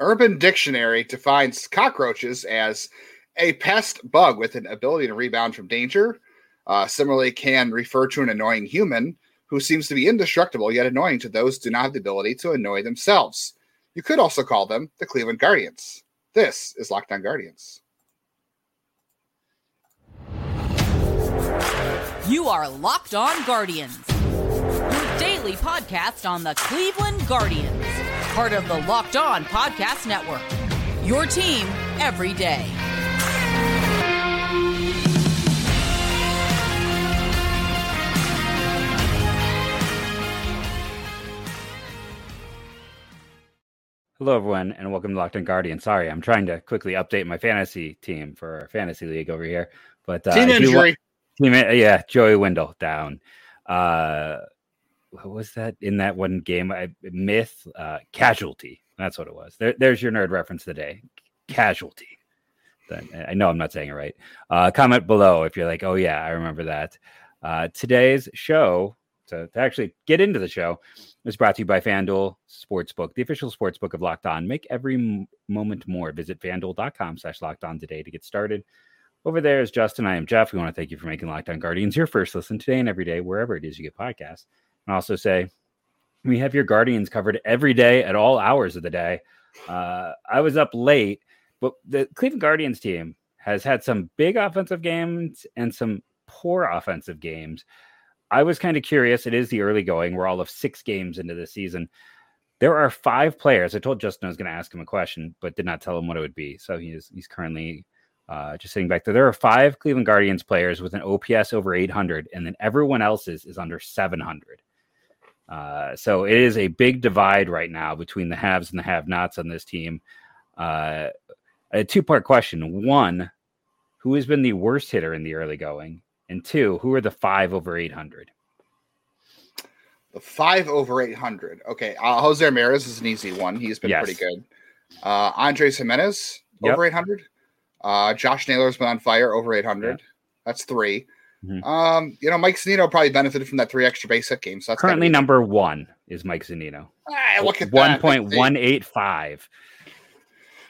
Urban Dictionary defines cockroaches as a pest bug with an ability to rebound from danger. Uh, similarly, can refer to an annoying human who seems to be indestructible yet annoying to those who do not have the ability to annoy themselves. You could also call them the Cleveland Guardians. This is Locked On Guardians. You are Locked On Guardians, your daily podcast on the Cleveland Guardians, part of the Locked On Podcast Network. Your team every day. Hello, everyone, and welcome to Locked On Guardian. Sorry, I'm trying to quickly update my fantasy team for our fantasy league over here. But uh, Team I do injury. team, yeah, Joey Wendle down. Uh, what was that in that one game? I, myth, uh, casualty. That's what it was. There, there's your nerd reference today. Casualty. I know I'm not saying it right. Uh, comment below if you're like, oh yeah, I remember that. Uh, today's show, to, to actually get into the show, is brought to you by FanDuel Sportsbook, the official sportsbook of Locked On. Make every m- moment more. Visit fanduel.com slash locked on today to get started. Over there is Justin. I am Jeff. We want to thank you for making Locked On Guardians your first listen today and every day, wherever it is you get podcasts. And also say, we have your Guardians covered every day at all hours of the day. Uh, I was up late, but the Cleveland Guardians team has had some big offensive games and some poor offensive games. I was kind of curious. It is the early going. We're all of six games into the season. There are five players. I told Justin I was going to ask him a question, but did not tell him what it would be. So he is he's currently uh, just sitting back there. There are five Cleveland Guardians players with an OPS over 800, and then everyone else's is under 700. Uh, so it is a big divide right now between the haves and the have-nots on this team. Uh, a two-part question: one, who has been the worst hitter in the early going? And two, who are the five over 800? The five over 800. Okay. Uh, Jose Ramirez is an easy one. He's been Yes. pretty good. Uh, Andres Gimenez Yep. over 800. Uh, Josh Naylor's been on fire over 800. That's 3 Mhm. Um, you know, Mike Zunino probably benefited from that three extra base hit games. So that's Currently, be- number one is Mike Zunino. Ah, look at One point one eight five.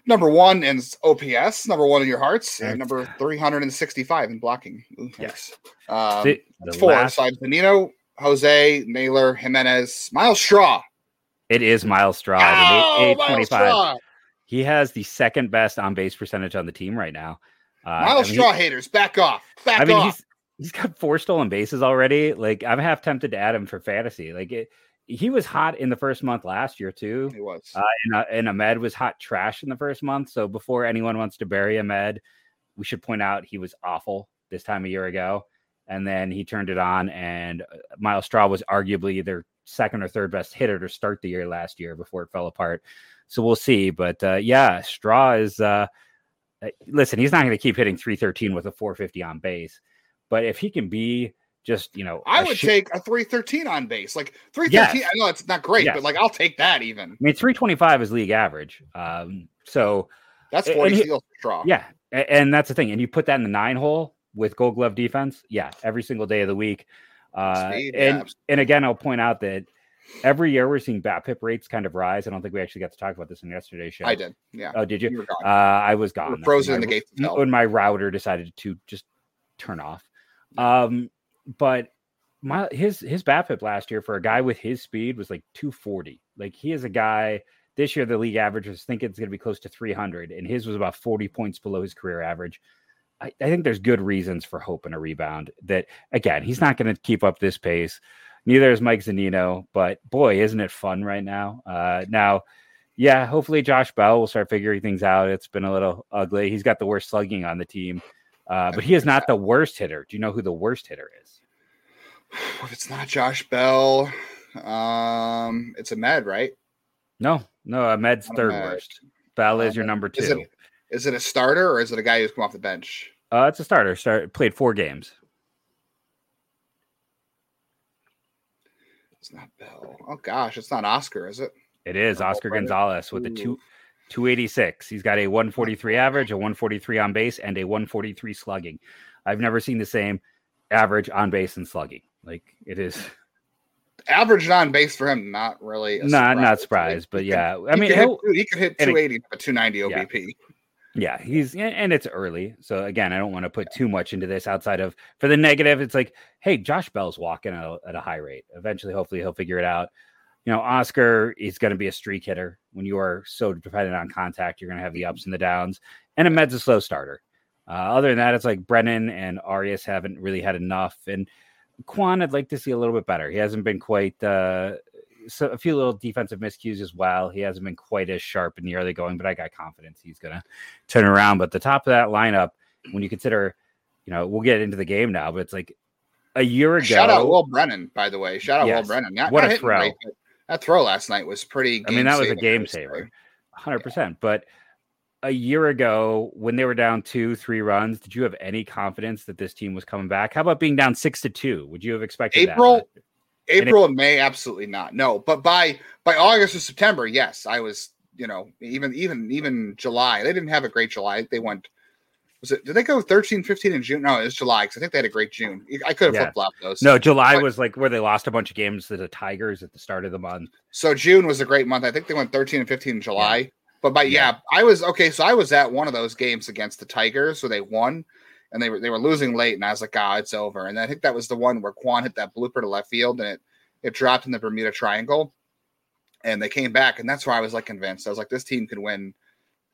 Number one in OPS, number one in your hearts, and number 365 in blocking. Ooh, Yes. Um, The- the four. last- Aside Benino, Jose, Naylor, Gimenez, Myles Straw. It is Myles Straw. Oh, eight. Straw. He has the second best on base percentage on the team right now. Uh, I Miles mean, Straw haters, back off. Back I mean, off. He's got four stolen bases already. Like I'm half tempted to add him for fantasy. Like it, he was hot in the first month last year too. He was. Uh, and, uh, and Amed was hot trash in the first month. So before anyone wants to bury Amed, we should point out he was awful this time a year ago. And then he turned it on, and uh, Myles Straw was arguably their second or third best hitter to start the year last year before it fell apart. So we'll see. But uh, yeah, Straw is. Uh, uh, listen, he's not going to keep hitting 313 with a 450 on base, but if he can be just, you know, I would shi- take a 313 on base. Like 313, Yes. I know it's not great, Yes. but like I'll take that even. I mean, 325 is league average. Um, so That's And 40 he- steals for Yeah, a- and that's the thing. And you put that in the nine hole with Gold Glove defense. Yeah, every single day of the week. Uh, and absolutely. and again, I'll point out that every year we're seeing BABIP rates kind of rise. I don't think we actually got to talk about this in yesterday's show. I did. Yeah. Oh, did you? You were gone. Uh, I was gone. frozen in the gate. when my router decided to just turn off. Um, but my his his BABIP last year for a guy with his speed was like 240. Like he is a guy this year the league average was thinking it's going to be close to 300, and his was about 40 points below his career average. I, I think there's good reasons for hope and a rebound. That again, he's not going to keep up this pace. Neither is Mike Zunino, but boy, isn't it fun right now? Uh, now, yeah, hopefully Josh Bell will start figuring things out. It's been a little ugly. He's got the worst slugging on the team, uh, but he is not the worst hitter. Do you know who the worst hitter is? If it's not Josh Bell, um, it's Amed, right? No, no, Amed's Not third Amed. worst. Bell is your Um, number is two. it- Is it a starter or is it a guy who's come off the bench? Uh, it's a starter. Start played four games. It's not Bell. Oh gosh, it's not Oscar, is it? It is Oh, Oscar. Gonzalez with a Ooh. two. 286. He's got a 143 average, a 143 on base, and a 143 slugging. I've never seen the same average on base and slugging. Like it is average on base for him, not really. not not surprised, but yeah, I mean, he could, hit, he could hit 280 a 290 OBP. Yeah. Yeah, he's and it's early. So again, I don't want to put too much into this outside of for the negative. It's like, hey, Josh Bell's walking at a, at a high rate. Eventually, hopefully, he'll figure it out. You know, Oscar is going to be a streak hitter. When you are so dependent on contact, you're going to have the ups and the downs. And a Amed's a slow starter. Uh, other than that, it's like Brennan and Arias haven't really had enough. And Kwan, I'd like to see a little bit better. He hasn't been quite uh, so a few little defensive miscues as well. He hasn't been quite as sharp in the early going, but I got confidence he's going to turn around. But the top of that lineup, when you consider, you know, we'll get into the game now, but it's like a year ago. Shout out Will Brennan, by the way. Shout out yes. Will Brennan. Not, what not a throw! Right, that throw last night was pretty. I mean, that was a game saver, hundred yeah. percent. But a year ago, when they were down two, three runs, did you have any confidence that this team was coming back? How about being down six to two? Would you have expected April? That? April and, and May, absolutely not. No, but by by August or September, yes, I was. You know, even even even July, they didn't have a great July. They went. Was it? Did they go 13, 15 in June? No, it was July because I think they had a great June. I could have yeah. flip flopped those. No, July but, was like where they lost a bunch of games to the Tigers at the start of the month. So June was a great month. I think they went 13 and 15 in July. Yeah. But by yeah. yeah, I was okay. So I was at one of those games against the Tigers where they won and they were they were losing late, and I was like, "Ah, it's over." And I think that was the one where Kwan hit that blooper to left field, and it it dropped in the Bermuda Triangle, and they came back, and that's why I was like convinced. I was like, "This team can win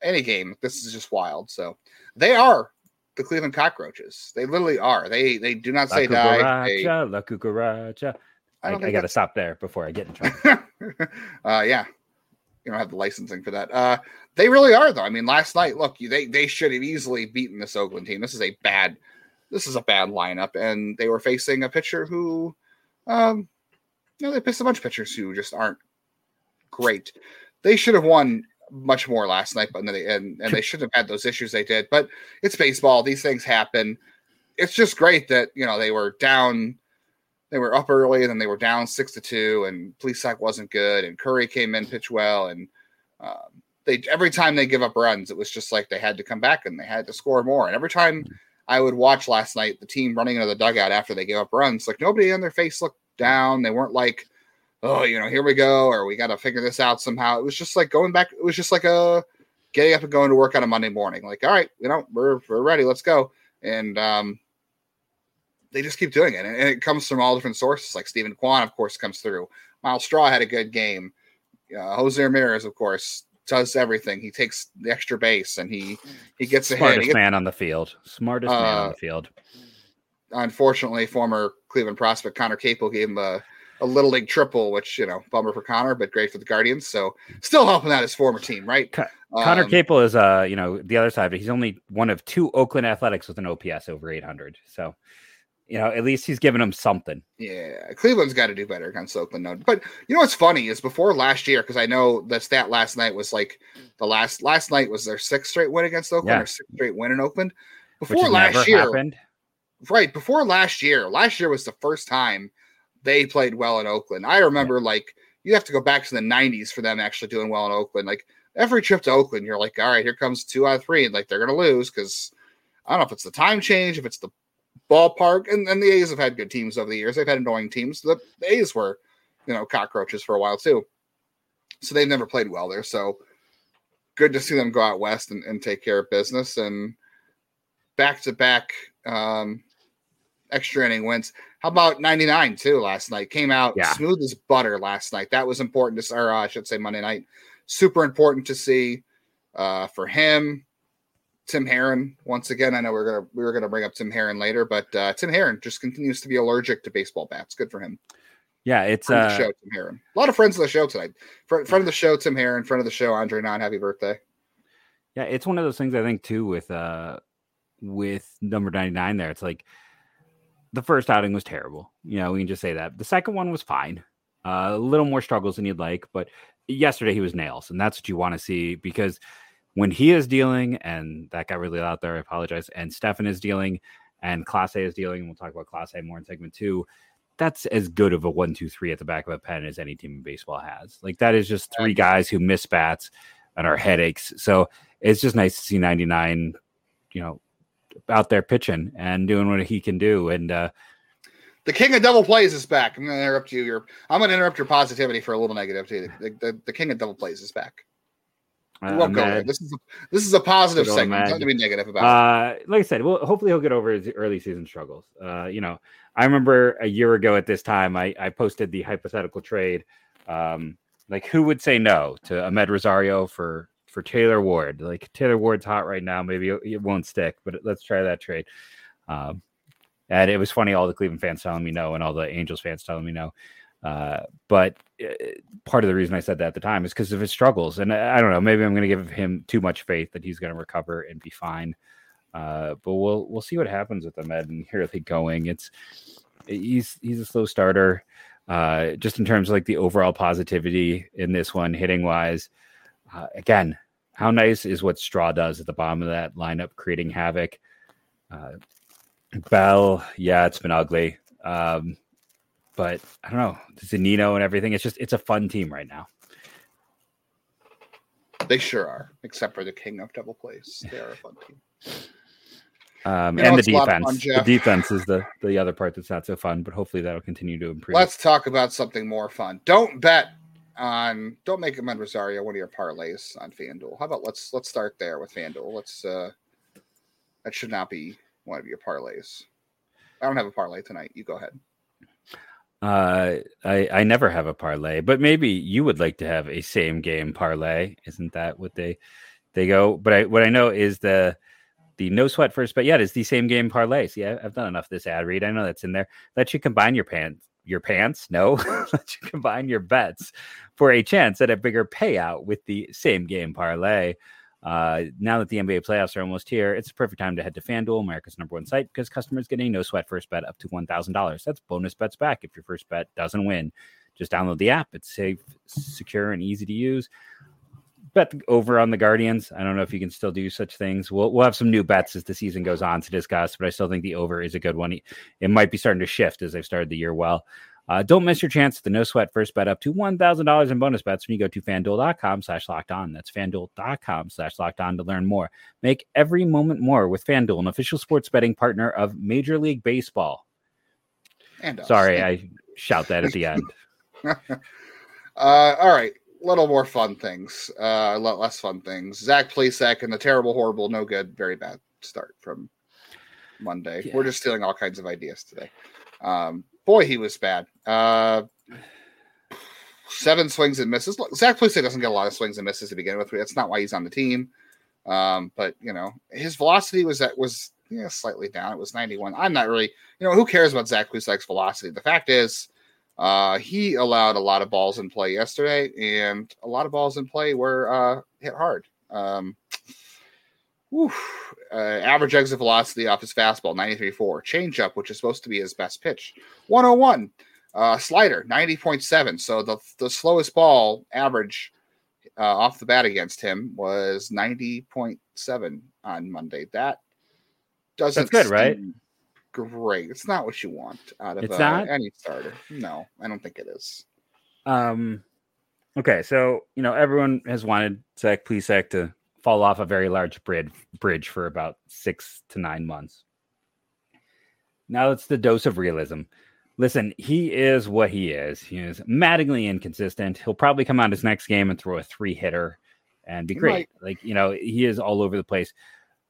any game. This is just wild." So they are the Cleveland Cockroaches. They literally are. They they do not say la die. They, la cucaracha. I, I, I got to stop there before I get in trouble. uh, yeah, you don't have the licensing for that. Uh, they really are though. I mean, last night, look, they they should have easily beaten this Oakland team. This is a bad, this is a bad lineup, and they were facing a pitcher who, um, you know, they pissed a bunch of pitchers who just aren't great. They should have won much more last night, but they, and and they shouldn't have had those issues they did. But it's baseball; these things happen. It's just great that you know they were down they were up early and then they were down six to two and Plesac wasn't good and Curry came in pitch well and um, they every time they give up runs, it was just like they had to come back and they had to score more. And every time I would watch last night, the team running into the dugout after they gave up runs, like nobody on their face looked down. They weren't like, oh, you know, here we go, or we got to figure this out somehow. It was just like going back. It was just like a getting up and going to work on a Monday morning. Like, all right, you know, we're we're ready. Let's go. And um, they just keep doing it, and, it comes from all different sources. Like Steven Kwan, of course, comes through. Myles Straw had a good game. Uh, Jose Ramirez, of course, does everything. He takes the extra base and he he gets the smartest hit. man on the field. Smartest uh, man on the uh, field. Unfortunately, former Cleveland prospect Conner Capel gave him a, a little league triple, which you know, bummer for Conner, but great for the Guardians. So still helping out his former team, right? Con- um, Capel is uh, you know, the other side but. He's only one of two Oakland Athletics with an OPS over 800. So you know, at least he's giving them something. Yeah, Cleveland's got to do better against Oakland. No, but you know what's funny is before last year, because I know the stat last night was like the last last night was their sixth straight win against Oakland yeah. or sixth straight win in Oakland. Before last year, happened. right before last year, last year was the first time they played well in Oakland. I remember yeah. like you have to go back to the '90s for them actually doing well in Oakland. Like every trip to Oakland, you're like, all right, here comes two out of three, and like they're gonna lose because I don't know if it's the time change, if it's the ballpark. And, and the A's have had good teams over the years. They've had annoying teams. The, the A's were, you know, cockroaches for a while too. So they've never played well there. So good to see them go out west and, and take care of business. And back to back um, extra inning wins. How about 99 too last night? Came out yeah. smooth as butter last night. That was important to, or uh, I should say Monday night. Super important to see uh, for him. Tim Herrin once again. I know we're gonna we were gonna bring up Tim Herrin later, but uh, Tim Herrin just continues to be allergic to baseball bats. Good for him. Yeah, it's uh, show Tim Herrin. A lot of friends of the show tonight. Friend, friend of the show, Tim Herrin. Friend of the show, Andre Non. Happy birthday. Yeah, it's one of those things I think too with uh with number ninety nine. There, it's like the first outing was terrible. You know, we can just say that. The second one was fine. Uh, a little more struggles than you'd like, but yesterday he was nails, and that's what you want to see because when he is dealing, and that got really out there, I apologize, and Stephan is dealing, and Clase is dealing, and we'll talk about Clase more in segment two. That's as good of a one, two, three at the back of a pen as any team in baseball has. Like that is just three guys who miss bats and are headaches. So it's just nice to see 99, you know, out there pitching and doing what he can do. And uh The king of double plays is back. I'm going to interrupt you. Your I'm going to interrupt your positivity for a little negativity. The, the, the king of double plays is back. We Uh, won't go there. This is a, this is a positive segment. To be negative about. Uh, like I said, well, hopefully he'll get over his early season struggles. Uh, you know, I remember a year ago at this time, I, I posted the hypothetical trade. Um, like, who would say no to Amed Rosario for for Taylor Ward? Like, Taylor Ward's hot right now. Maybe it, it won't stick, but let's try that trade. Um, and it was funny, all the Cleveland fans telling me no, and all the Angels fans telling me no. Uh, but uh, part of the reason I said that at the time is because of his struggles. And I, I don't know, maybe I'm going to give him too much faith that he's going to recover and be fine. Uh, but we'll we'll see what happens with Amed and here they going. It's he's he's a slow starter. Uh, just in terms of like the overall positivity in this one, hitting wise. Uh, again, how nice is what Straw does at the bottom of that lineup, creating havoc. Uh, Bell, yeah, it's been ugly. Um, but I don't know, Zunino and everything. It's just it's a fun team right now. they sure are, except for the king of double plays. They are a fun team. Um, You know, and the it's a lot of defense. fun, the defense is the the other part that's not so fun, but hopefully that'll continue to improve. Let's talk about something more fun. Don't bet on. Don't make Amed Rosario one of your parlays on FanDuel. How about let's let's start there with FanDuel. Let's. uh That should not be one of your parlays. I don't have a parlay tonight. You go ahead. Uh, I I never have a parlay, but maybe you would like to have a same game parlay. Isn't that what they they go? But I what I know is the the no sweat first but Yeah, it's the same game parlay. See, I, I've done enough this ad read. I know that's in there. Let you combine your pants. Your pants? No, let you combine your bets for a chance at a bigger payout with the same game parlay. Uh, now that the NBA playoffs are almost here, it's the perfect time to head to FanDuel, America's number one site, because customers get a no sweat first bet up to $1,000. That's bonus bets back if your first bet doesn't win. Just download the app. It's safe, secure, and easy to use. Bet over on the Guardians. I don't know if you can still do such things. We'll, we'll have some new bets as the season goes on to discuss, but I still think the over is a good one. It might be starting to shift as they've started the year well. Uh, don't miss your chance at the no sweat first bet up to $1,000 in bonus bets when you go to fanduel.com slash locked on. That's fanduel.com slash locked on to learn more. Make every moment more with FanDuel, an official sports betting partner of Major League Baseball. And. Sorry, I shout that at the end. uh, all right. Little more fun things. Uh, a lot less fun things. Zach Plesac and the terrible, horrible, no good, very bad start from Monday. Yeah. We're just stealing all kinds of ideas today. Um, boy, he was bad. Uh, seven swings and misses. Look, Zach Plesac doesn't get a lot of swings and misses to begin with. That's not why he's on the team. Um, but you know, his velocity was that was yeah, slightly down. It was 91. I'm not really, you know, who cares about Zach Plesac's velocity? The fact is, uh, he allowed a lot of balls in play yesterday, and a lot of balls in play were uh, hit hard. Um, whew, uh, average exit velocity off his fastball 93.4, changeup, which is supposed to be his best pitch, 101. Uh, slider 90.7. So the the slowest ball average uh, off the bat against him was 90.7 on Monday. That doesn't That's good, right? Great. It's not what you want out of It's uh, not? any starter. No, I don't think it is. Um, okay, so you know everyone has wanted Zach Plesac to fall off a very large bridge bridge for about six to nine months. Now it's the dose of realism. Listen, he is what he is. He is maddeningly inconsistent. He'll probably come out his next game and throw a three hitter and be great. might. Like you know, he is all over the place.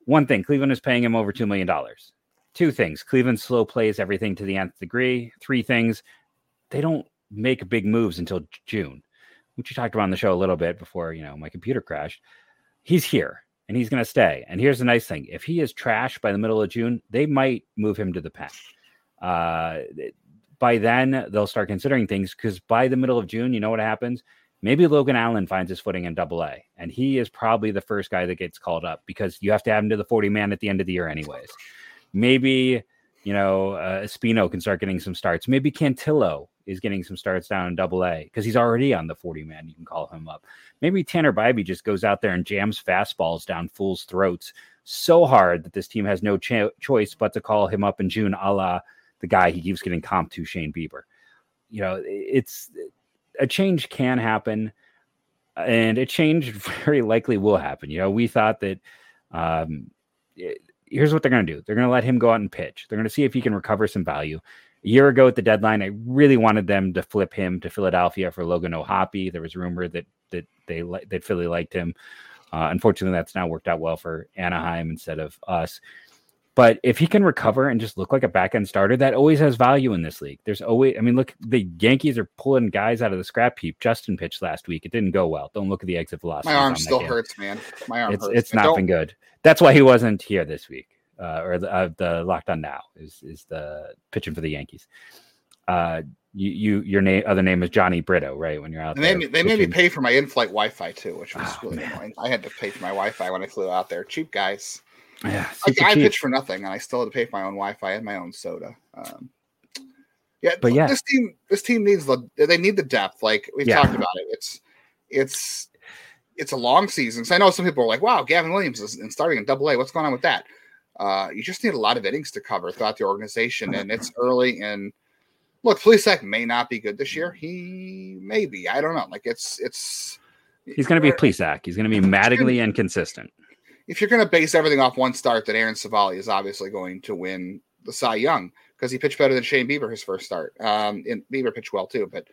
One thing, Cleveland is paying him over two million dollars. Two things: Cleveland slow plays everything to the nth degree. Three things: they don't make big moves until June, which you talked about on the show a little bit before, you know, my computer crashed. He's here and he's going to stay. And here's the nice thing if he is trash by the middle of June, they might move him to the pen. Uh, by then, they'll start considering things because by the middle of June, you know what happens? Maybe Logan Allen finds his footing in double A, and he is probably the first guy that gets called up because you have to have him to the 40 man at the end of the year, anyways. Maybe, you know, uh, Espino can start getting some starts. Maybe Cantillo is getting some starts down in double A because he's already on the 40 man. You can call him up. Maybe Tanner Bibee just goes out there and jams fastballs down fools' throats so hard that this team has no cho- choice but to call him up in June, a la the guy he keeps getting comp to, Shane Bieber. You know, it's a change can happen, and a change very likely will happen. You know, we thought that. Um, here's what they're going to do: they're going to let him go out and pitch. They're going to see if he can recover some value. A year ago at the deadline, I really wanted them to flip him to Philadelphia for Logan O'Hoppe. There was rumor that that they that Philly liked him. Uh, unfortunately, that's now worked out well for Anaheim instead of us. But if he can recover and just look like a back end starter, that always has value in this league. There's always, I mean, look, the Yankees are pulling guys out of the scrap heap. Justin pitched last week; it didn't go well. Don't look at the exit velocity. My arm still hurts, man. My arm it's, hurts. It's not Don't- been good. That's why he wasn't here this week, uh, or the, uh, the locked on now is is the pitching for the Yankees. Uh, you, you your name other name is Jhony Brito, right? When you're out They there, made me, they made me pay for my in-flight Wi-Fi too, which was Oh, really man. annoying. I had to pay for my Wi-Fi when I flew out there. Cheap guys. Yeah, I, I pitched for nothing, and I still had to pay for my own Wi-Fi and my own soda. Um, yeah, But yeah. this team, this team needs the they need the depth. Like we've Yeah. talked about it. It's it's it's a long season. So I know some people are like, "Wow, Gavin Williams is in starting in Double A. What's going on with that?" Uh, you just need a lot of innings to cover throughout the organization, and it's early. And look, Plesac may not be good this year. He may be. I don't know. Like it's it's. He's going to be Plesac. He's going to be maddeningly inconsistent. If you're going to base everything off one start, then Aaron Civale is obviously going to win the Cy Young because he pitched better than Shane Bieber his first start. Um, and Bieber pitched well too, but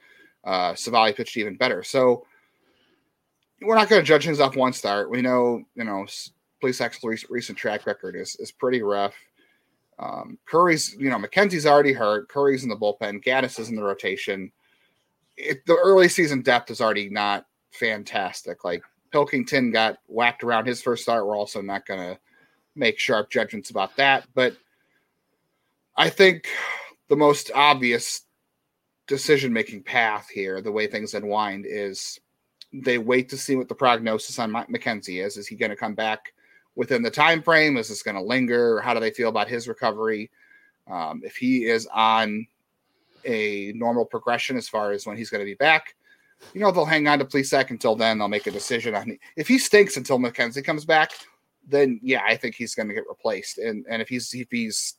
uh, Civale pitched even better. So we're not going to judge things off one start. We know, you know, Plesac's recent, recent track record is is pretty rough. Um, Curry's, you know, McKenzie's already hurt. Curry's in the bullpen. Gaddis is in the rotation. It, the early season depth is already not fantastic. Like Pilkington got whacked around his first start. We're also not going to make sharp judgments about that. But I think the most obvious decision making path here, the way things unwind, is they wait to see what the prognosis on McKenzie is. Is he going to come back within the time frame? Is this going to linger? How do they feel about his recovery? Um, if he is on a normal progression as far as when he's going to be back, you know, they'll hang on to Plesac until then. They'll make a decision on if he stinks until McKenzie comes back, then yeah, I think he's going to get replaced. And and if he's if he's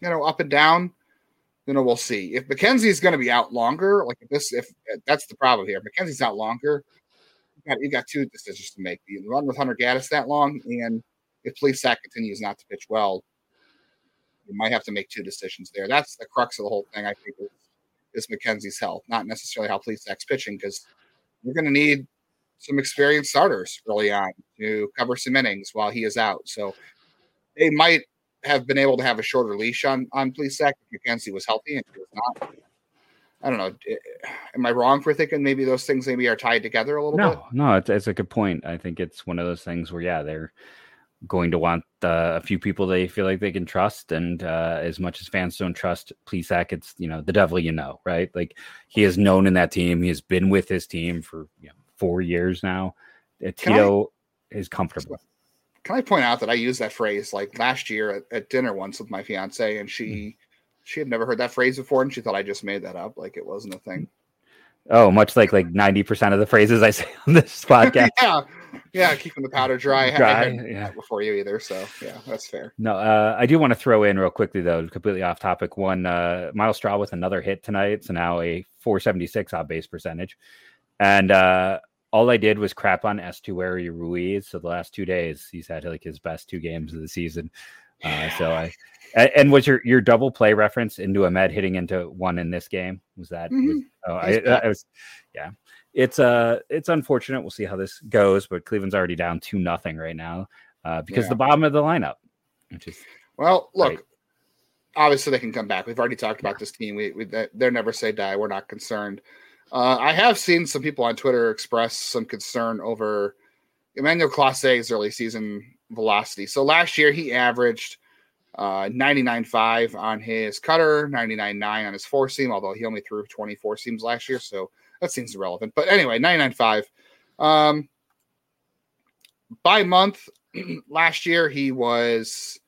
you know up and down, you know we'll see. If McKenzie's going to be out longer, like if this if that's the problem here, if McKenzie's out longer, you got you got two decisions to make: you run with Hunter Gaddis that long, and if Plesac continues not to pitch well, you might have to make two decisions there. That's the crux of the whole thing. I think is, McKenzie's health, not necessarily how Plesac's pitching, because you're going to need some experienced starters early on to cover some innings while he is out. So they might have been able to have a shorter leash on on Plesac if McKenzie was healthy and he was not. I don't know. Eh, am I wrong for thinking maybe those things maybe are tied together a little bit? No, no, it's, it's a good point. I think it's one of those things where, yeah, they're going to want uh, a few people they feel like they can trust. And uh, as much as fans don't trust Plesac, it's, you know, the devil you know, right? Like he is known in that team. He has been with his team for you know, four years now. Uh, Can Tito is comfortable. Can I point out that I used that phrase like last year at, at dinner once with my fiance, and she she had never heard that phrase before, and she thought I just made that up, like it wasn't a thing. Oh, much like like 90% of the phrases I say on this podcast. yeah, yeah, keeping the powder dry. Dry, yeah. that before you either, so yeah, that's fair. No, uh, I do want to throw in real quickly though, completely off topic. One, uh, Myles Straw with another hit tonight, so now a 476 on base percentage, and uh, all I did was crap on Esteury Ruiz. So the last two days, he's had like his best two games of the season. Uh, so I, and, was your your double play reference into Amed hitting into one in this game? Was that? was- Mhm. oh, I, I was, yeah. It's uh, it's unfortunate. We'll see how this goes, but Cleveland's already down two nothing right now uh, because Yeah. the bottom of the lineup, which is Well, look, Right. obviously they can come back. We've already talked about this team. We, we they- they're never say die. We're not concerned. Uh, I have seen some people on Twitter express some concern over Emmanuel Clase's early season velocity. So last year he averaged uh, 99.5 on his cutter, 99.9 on his four seam, although he only threw 24 seams last year. So that seems irrelevant. But anyway, 99.5. Um, by month, last year he was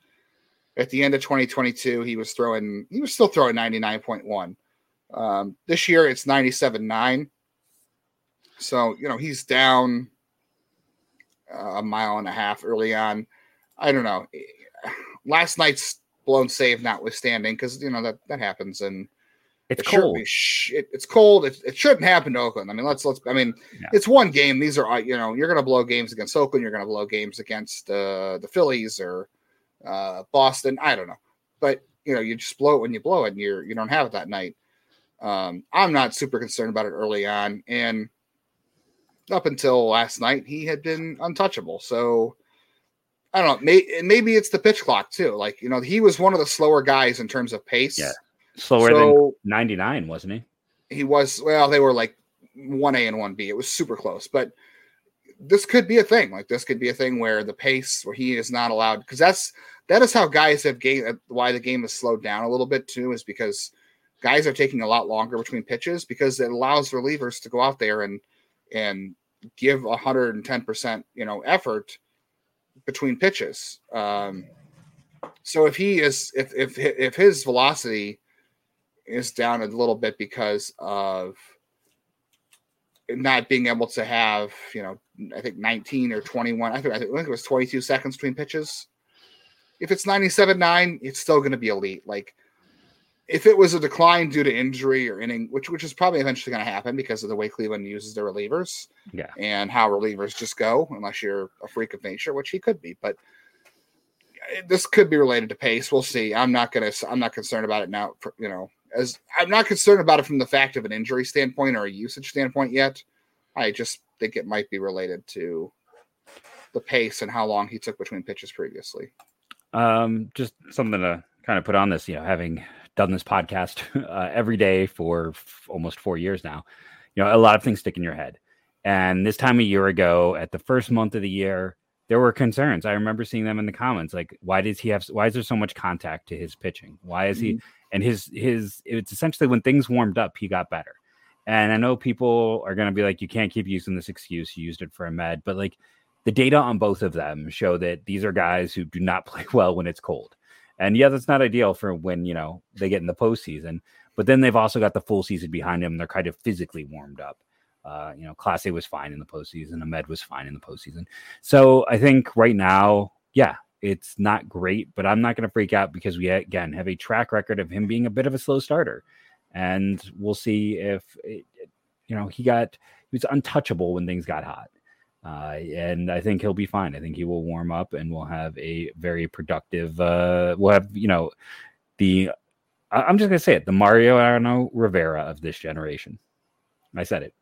at the end of 2022 he was throwing he was still throwing 99.1 um, this year it's 97.9 so you know he's down a mile and a half early on i don't know last night's blown save notwithstanding because you know that that happens and it's it cold. sh- it, it's cold. It, it shouldn't happen to Oakland. I mean, let's let's. I mean, Yeah. it's one game. These are uh, you know you're going to blow games against Oakland. You're going to blow games against uh, the Phillies or uh, Boston. I don't know, but you know you just blow it when you blow it, and you're you don't have it that night. Um, I'm not super concerned about it early on, and up until last night, he had been untouchable. So I don't know. May, maybe it's the pitch clock too. Like you know, he was one of the slower guys in terms of pace. Yeah, slower so, than 99, wasn't he? He was. Well, they were like one A and one B. It was super close, but this could be a thing. Like this could be a thing where the pace where he is not allowed because that's that is how guys have gained why the game has slowed down a little bit too is because guys are taking a lot longer between pitches because it allows relievers to go out there and and give 110% you know effort between pitches um so if he is if if if his velocity is down a little bit because of not being able to have you know I think 19 or 21 I think I think it was 22 seconds between pitches if it's 97 9 it's still going to be elite like if it was a decline due to injury or inning, which which is probably eventually going to happen because of the way Cleveland uses their relievers, yeah, and how relievers just go, unless you're a freak of nature, which he could be. But this could be related to pace. We'll see. I'm not gonna. I'm not concerned about it now. For, you know, as I'm not concerned about it from the fact of an injury standpoint or a usage standpoint yet. I just think it might be related to the pace and how long he took between pitches previously. Um, just something to kind of put on this. You know, having done this podcast uh, every day for f- almost four years now, you know, a lot of things stick in your head. And this time a year ago, at the first month of the year, there were concerns. I remember seeing them in the comments, like, why does he have? Why is there so much contact to his pitching? Why is he? Mm-hmm. And his his it's essentially when things warmed up, he got better. And I know people are going to be like, you can't keep using this excuse. You used it for Amed, but like the data on both of them show that these are guys who do not play well when it's cold. And yeah, that's not ideal for when you know they get in the postseason. But then they've also got the full season behind them. They're kind of physically warmed up. Uh, you know, Clase was fine in the postseason. Amed was fine in the postseason. So I think right now, yeah, it's not great, but I'm not going to freak out because we again have a track record of him being a bit of a slow starter, and we'll see if it, you know he got he was untouchable when things got hot. Uh, and I think he'll be fine. I think he will warm up and we'll have a very productive. Uh, we'll have you know the. I'm just gonna say it, the Mariano Rivera of this generation. I said it.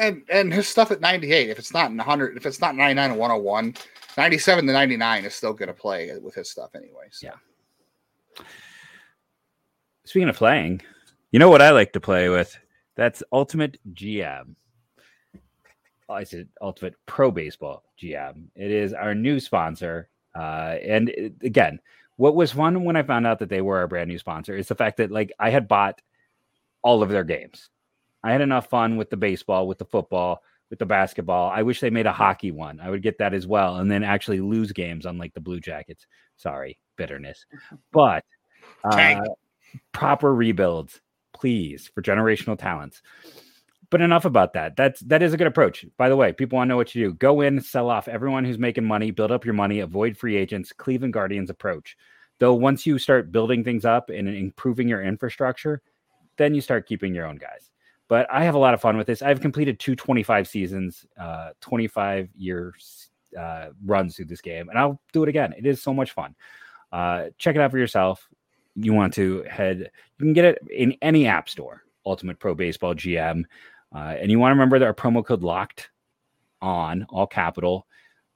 And and his stuff at 98, if it's not in 100, if it's not 99 and 101, 97 to 99 is still gonna play with his stuff anyways. So. Yeah. Speaking of playing, you know what I like to play with? That's Ultimate GM. I said Ultimate Pro Baseball GM. It is our new sponsor. Uh, and it, again, what was fun when I found out that they were a brand new sponsor is the fact that like I had bought all of their games. I had enough fun with the baseball, with the football, with the basketball. I wish they made a hockey one. I would get that as well, and then actually lose games unlike the Blue Jackets. Sorry, bitterness, but uh, proper rebuilds, please, for generational talents. But enough about that. That's that is a good approach. By the way, people want to know what you do. Go in, sell off everyone who's making money, build up your money, avoid free agents. Cleveland Guardians approach. Though once you start building things up and improving your infrastructure, then you start keeping your own guys. But I have a lot of fun with this. I've completed two 25 seasons, uh, 25 years uh, runs through this game, and I'll do it again. It is so much fun. Uh, check it out for yourself. You want to head, you can get it in any app store. Ultimate Pro Baseball GM. Uh, and you want to remember that our promo code locked on all capital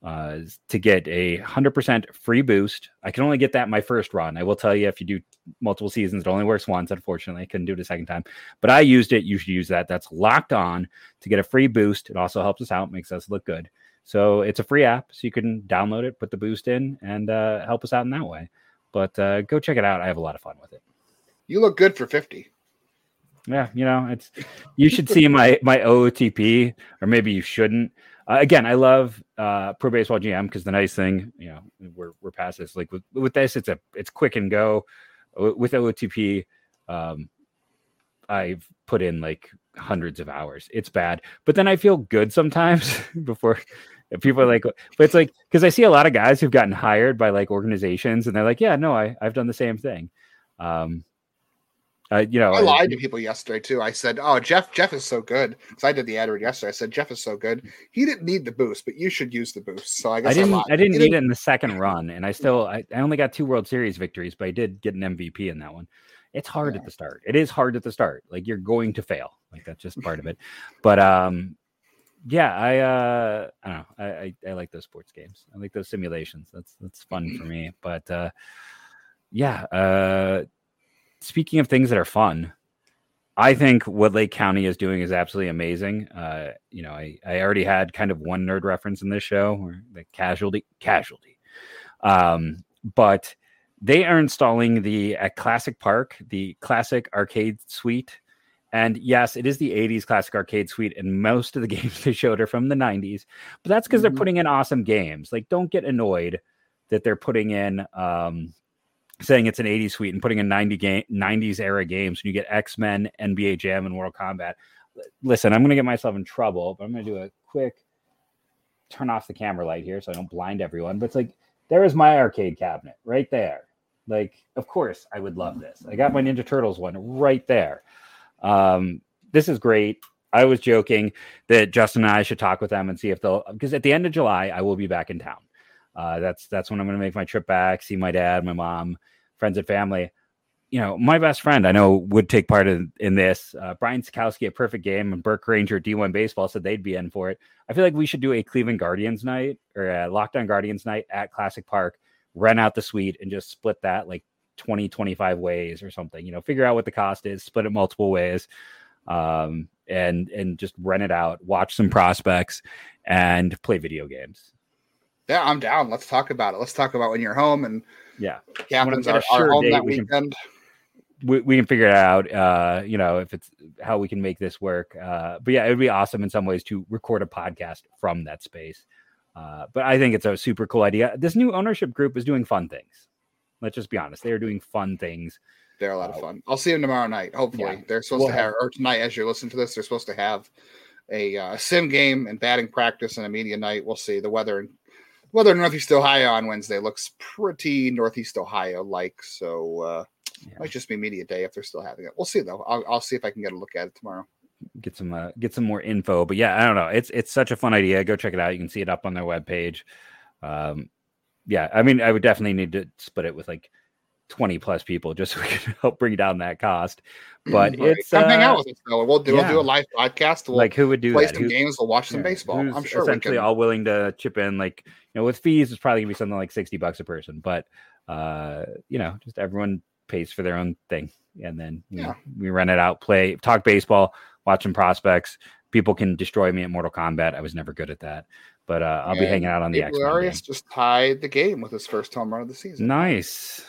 uh, to get a 100% free boost. I can only get that my first run. I will tell you if you do multiple seasons, it only works once. Unfortunately, I couldn't do it a second time, but I used it. You should use that. That's locked on to get a free boost. It also helps us out, makes us look good. So it's a free app, so you can download it, put the boost in, and uh, help us out in that way. But uh, go check it out. I have a lot of fun with it. You look good for 50 yeah, you know, it's you should see my my OOTP, or maybe you shouldn't. Uh, again, I love uh, Pro Baseball GM because the nice thing, you know, we're we're past this. Like with with this, it's a it's quick and go. With OOTP, um, I've put in like hundreds of hours. It's bad, but then I feel good sometimes before people are like, but it's like because I see a lot of guys who've gotten hired by like organizations, and they're like, yeah, no, I I've done the same thing. Um, Uh, you know, I lied to people yesterday too. I said, "Oh, Jeff, Jeff is so good." Because I did the ad read yesterday. I said, "Jeff is so good. He didn't need the boost, but you should use the boost." So I guess I didn't. lied. I, didn't He need it in the second run, and I still. I, I only got two World Series victories, but I did get an MVP in that one. It's hard Yeah. at the start. It is hard at the start. Like you're going to fail. Like that's just part of it. But um, yeah, I uh, I don't know. I, I I like those sports games. I like those simulations. That's that's fun for me. But uh, yeah. Uh, speaking of things that are fun. I think what Lake County is doing is absolutely amazing. Uh, you know, I, I already had kind of one nerd reference in this show, or the casualty casualty. Um, but they are installing the at Classic Park, the classic arcade suite. And yes, it is the 80s classic arcade suite, and most of the games they showed are from the 90s. But that's because Mhm. they're putting in awesome games. Like, don't get annoyed that they're putting in um saying it's an 80s suite and putting in 90 game 90s era games and you get X-Men, NBA Jam, and Mortal Kombat. L- Listen, I'm gonna get myself in trouble, but I'm gonna do a quick turn off the camera light here so I don't blind everyone. But it's like there is my arcade cabinet right there. Like, of course, I would love this. I got my Ninja Turtles one right there. Um, this is great. I was joking that Justin and I should talk with them and see if they'll because at the end of July I will be back in town. Uh, that's that's when I'm going to make my trip back, see my dad, my mom, friends and family. You know, my best friend I know would take part in, in this. Uh, Brian Sakowski at Perfect Game and Burke Granger D1 Baseball said they'd be in for it. I feel like we should do a Cleveland Guardians night or a Locked On Guardians night at Classic Park, rent out the suite and just split that like 20, 25 ways or something. You know, figure out what the cost is, split it multiple ways, um, and and just rent it out, watch some prospects, and play video games. Yeah, I'm down. Let's talk about it. Let's talk about when you're home and Yeah. captains get a are, are sure home date, that we can- weekend. we, we can figure it out uh you know if it's how we can make this work uh but yeah it would be awesome in some ways to record a podcast from that space uh but i think it's a super cool idea this new ownership group is doing fun things let's just be honest they are doing fun things They're a lot of Uh, fun. I'll see them tomorrow night. Hopefully, yeah. they're supposed We'll to have, or tonight as you're listening to this, they're supposed to have a uh, sim game and batting practice and a media night. We'll see. The weather weather in Northeast Ohio on Wednesday looks pretty Northeast Ohio like. So uh, Yeah. might just be media day if they're still having it. We'll see though. I'll, I'll see if I can get a look at it tomorrow. get some uh, get some more info but yeah i don't know it's it's such a fun idea go check it out you can see it up on their webpage um yeah i mean i would definitely need to split it with like 20 plus people just so we can help bring down that cost but Right. it's come hang out uh, with us though. We'll do we'll do a live podcast. We'll like who would do play that some Who- games. We'll watch some Yeah, baseball. I'm sure essentially all willing to chip in. Like you know, with fees, it's probably gonna be something like sixty bucks a person. But uh, you know, just everyone pays for their own thing, and then you know, we rent it out, play, talk baseball, watch some prospects. People can destroy me at Mortal Kombat. I was never good at that, but uh, I'll be hanging out on the X Arias just tied the game with his first home run of the season. Nice,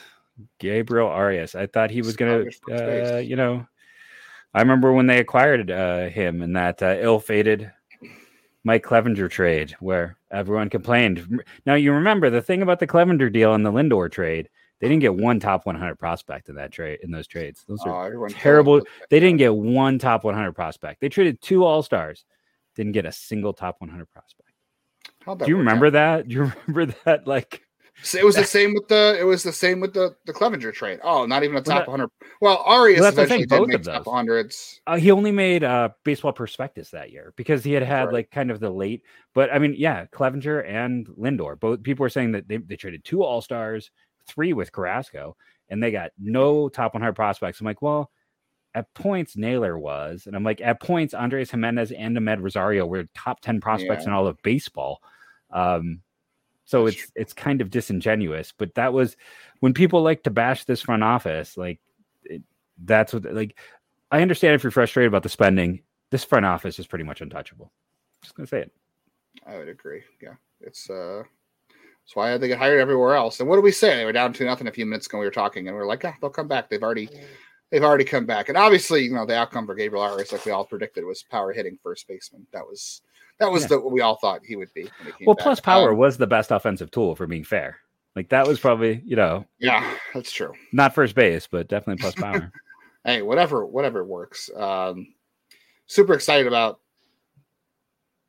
Gabriel Arias. I thought he was first base. uh, you know. I remember when they acquired uh, him in that uh, ill-fated Mike Clevinger trade, where everyone complained. Now you remember the thing about the Clevinger deal and the Lindor trade. They didn't get one top 100 prospect in that trade in those trades. Those Oh, are everyone terrible. They didn't get one top 100 prospect. They traded two All Stars, didn't get a single top 100 prospect. Do you work out? remember that? Do you remember that? Like So it was the same with the it was the same with the the Clevinger trade. Oh, not even a top 100. Well, Arias Well, eventually thing, did make top 100s. Uh, he only made uh, baseball prospectus that year because he had had Right. like kind of the late. But I mean, yeah, Clevinger and Lindor. Both people were saying that they, they traded two All Stars, three with Carrasco, and they got no top 100 prospects. I'm like, well, at points Naylor was, and I'm like, at points Andres Gimenez and Amed Rosario were top 10 prospects Yeah. in all of baseball. Um, so it's it's kind of disingenuous, but that was when people like to bash this front office. Like it, that's what like I understand if you're frustrated about the spending. This front office is pretty much untouchable. Just gonna say it. I would agree. Yeah. It's uh that's why they get hired everywhere else. And what do we say? They were down to nothing a few minutes ago. We were talking, and we are like, ah, they'll come back. They've already they've already come back. And obviously, you know, the outcome for Gabriel Arias, like we all predicted, was power hitting first baseman. That was that was Yeah. the what we all thought he would be. When he came Well, back. plus power Um, was the best offensive tool for being fair. Like that was probably you know yeah, that's true. not first base, but definitely plus power. hey, whatever, whatever works. Um, super excited about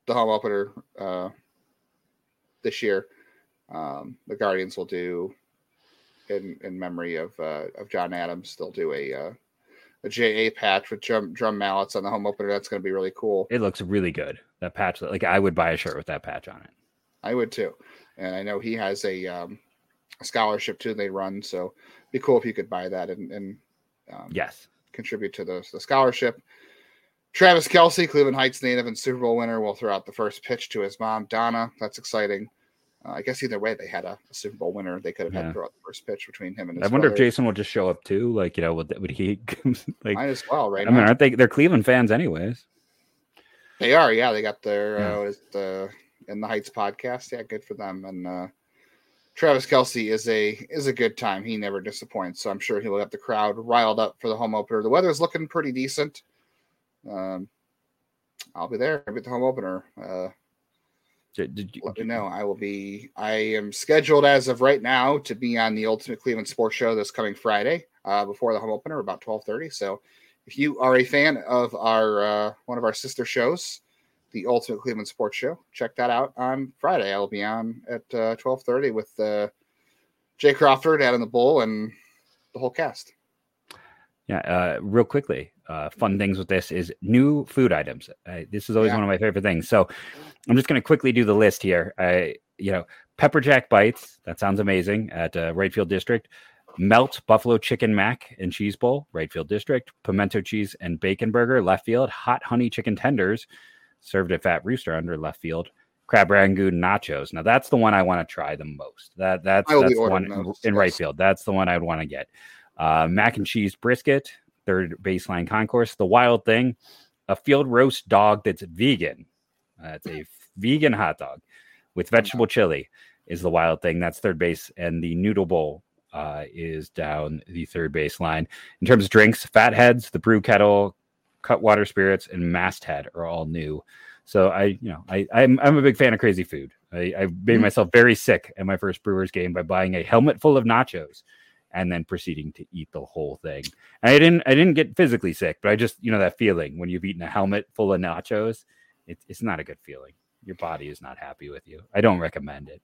the home opener uh, this year. Um, the Guardians will do in in memory of uh, of John Adams. They'll do a uh, a JA patch with drum, drum mallets on the home opener. That's going to be really cool. It looks really good. That patch, like I would buy a shirt with that patch on it. I would too. And I know he has a, um, a scholarship too. They run, so be cool if you could buy that and, and um, yes, contribute to the, the scholarship. Travis Kelce, Cleveland Heights native and Super Bowl winner, will throw out the first pitch to his mom, Donna. That's exciting. Uh, I guess either way, they had a, a, Super Bowl winner. They could have yeah. had to throw out the first pitch between him and. I wonder brother. if Jason will just show up too. Like you know, would, would he like? Might as well, right? I now. mean, aren't they? They're Cleveland fans, anyways. They are, yeah. They got their yeah. uh, the in the Heights podcast. Yeah, good for them. And uh, Travis Kelce is a is a good time. He never disappoints. So I'm sure he'll have the crowd riled up for the home opener. The weather's looking pretty decent. Um, I'll be there. I'll be at the home opener. Uh, did, you, let me know. I will be. I am scheduled as of right now to be on the Ultimate Cleveland Sports Show this coming Friday uh, before the home opener, about twelve thirty. So, if you are a fan of our uh, one of our sister shows, the Ultimate Cleveland Sports Show, check that out on Friday. I will be on at uh, twelve thirty with uh, Jay Crawford, Adam the Bull, and the whole cast. Yeah, uh, real quickly, uh, fun things with this is new food items. Uh, this is always yeah. one of my favorite things. So I'm just going to quickly do the list here. I, you know, pepper jack bites. That sounds amazing at uh, right field district. Melt buffalo chicken mac and cheese bowl, right field district. Pimento cheese and bacon burger, left field. Hot honey chicken tenders, served at Fat Rooster under left field. Crab rangoon nachos. Now that's the one I want to try the most. That that's that's the one those, in yes. right field. That's the one I'd want to get. Uh, mac and cheese brisket, third baseline concourse. The wild thing, a field roast dog that's vegan. That's a vegan hot dog with vegetable chili is the wild thing. That's third base, and the noodle bowl uh, is down the third base line. In terms of drinks, Fatheads, the Brew Kettle, Cutwater Spirits, and Masthead are all new. So I, you know, I I'm, I'm a big fan of crazy food. I, I made mm-hmm. myself very sick at my first Brewers game by buying a helmet full of nachos and then proceeding to eat the whole thing. And I didn't I didn't get physically sick, but I just you know that feeling when you've eaten a helmet full of nachos, it's it's not a good feeling. Your body is not happy with you. I don't recommend it.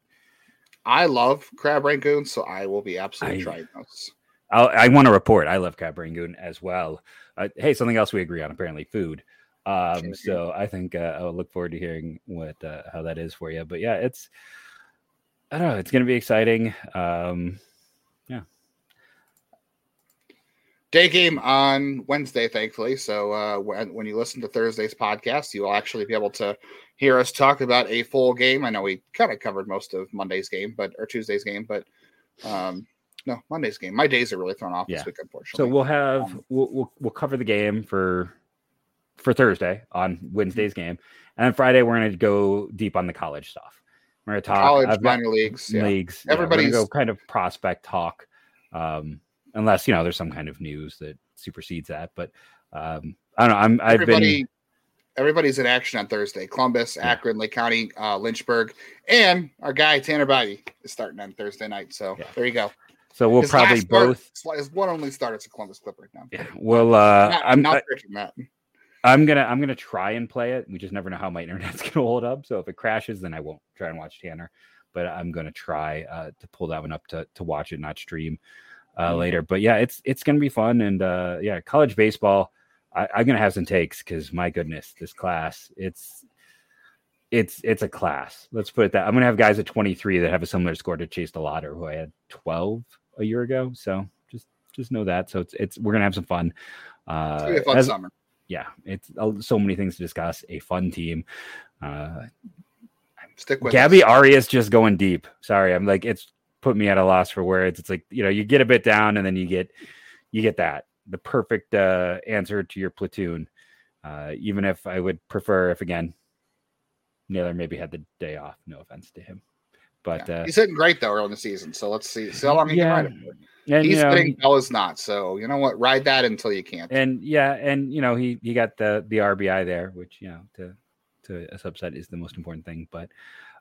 I love crab rangoon, so I will be absolutely I, trying those. I'll, i want to report. I love crab rangoon as well. Uh, hey, something else we agree on apparently food. Um, so I think uh, I'll look forward to hearing what uh, how that is for you. But yeah, it's I don't know. It's going to be exciting. Um, day game on Wednesday, thankfully. So uh, when, when you listen to Thursday's podcast, you will actually be able to hear us talk about a full game. I know we kind of covered most of Monday's game, but or Tuesday's game, but um, no, Monday's game. My days are really thrown off yeah. this week, unfortunately. So we'll have um, we'll, we'll, we'll cover the game for for Thursday on Wednesday's game, and then Friday we're going to go deep on the college stuff. We're going to talk college minor leagues, yeah. leagues. Everybody's yeah, go kind of prospect talk. Um, unless you know there's some kind of news that supersedes that. But um, I don't know. I'm I've Everybody, been everybody's in action on Thursday. Columbus. Akron, Lake County, uh, Lynchburg, and our guy Tanner Bibee is starting on Thursday night. So yeah. there you go. So we'll His probably both. Start, his one only start as a Columbus Clipper right now. Yeah. Well, uh, not, I'm not that. I'm gonna I'm gonna try and play it. We just never know how my internet's gonna hold up. So if it crashes, then I won't try and watch Tanner. But I'm gonna try uh, to pull that one up to to watch it, not stream uh, mm-hmm. later. But yeah, it's it's gonna be fun, and uh, yeah, college baseball. I, am gonna have some takes because my goodness, this class, it's it's it's a class. Let's put it that. I'm gonna have guys at 23 that have a similar score to Chase DeLauter, who I had 12 a year ago. So just just know that. So it's it's we're gonna have some fun. Uh, it's fun as, summer. Yeah, it's uh, so many things to discuss. A fun team. Uh, Stick with Gabby us. Arias just going deep. Sorry, I'm like it's put me at a loss for words. It's like you know you get a bit down and then you get you get that the perfect uh, answer to your platoon. Uh, even if I would prefer if again Naylor maybe had the day off. No offense to him, but yeah. uh, he's hitting great though early in the season. So let's see, see how long he yeah. can ride it. He's you know, hitting Bella's not. So you know what, ride that until you can't. And yeah, and you know he he got the the RBI there, which you know to to a subset is the most important thing. But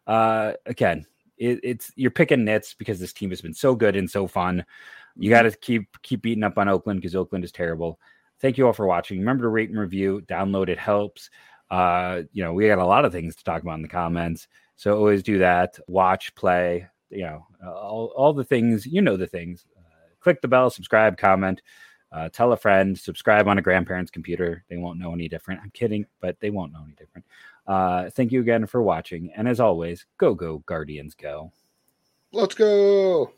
uh again, it, it's you're picking nits because this team has been so good and so fun. You mm-hmm. got to keep keep beating up on Oakland because Oakland is terrible. Thank you all for watching. Remember to rate and review, download it helps. Uh, you know, we got a lot of things to talk about in the comments. So always do that. Watch, play, you know, all, all the things, you know, the things. Uh, click the bell, subscribe, comment. Uh, tell a friend, subscribe on a grandparent's computer. They won't know any different. I'm kidding, but they won't know any different. Uh, thank you again for watching. And as always, go, go, Guardians, go. Let's go.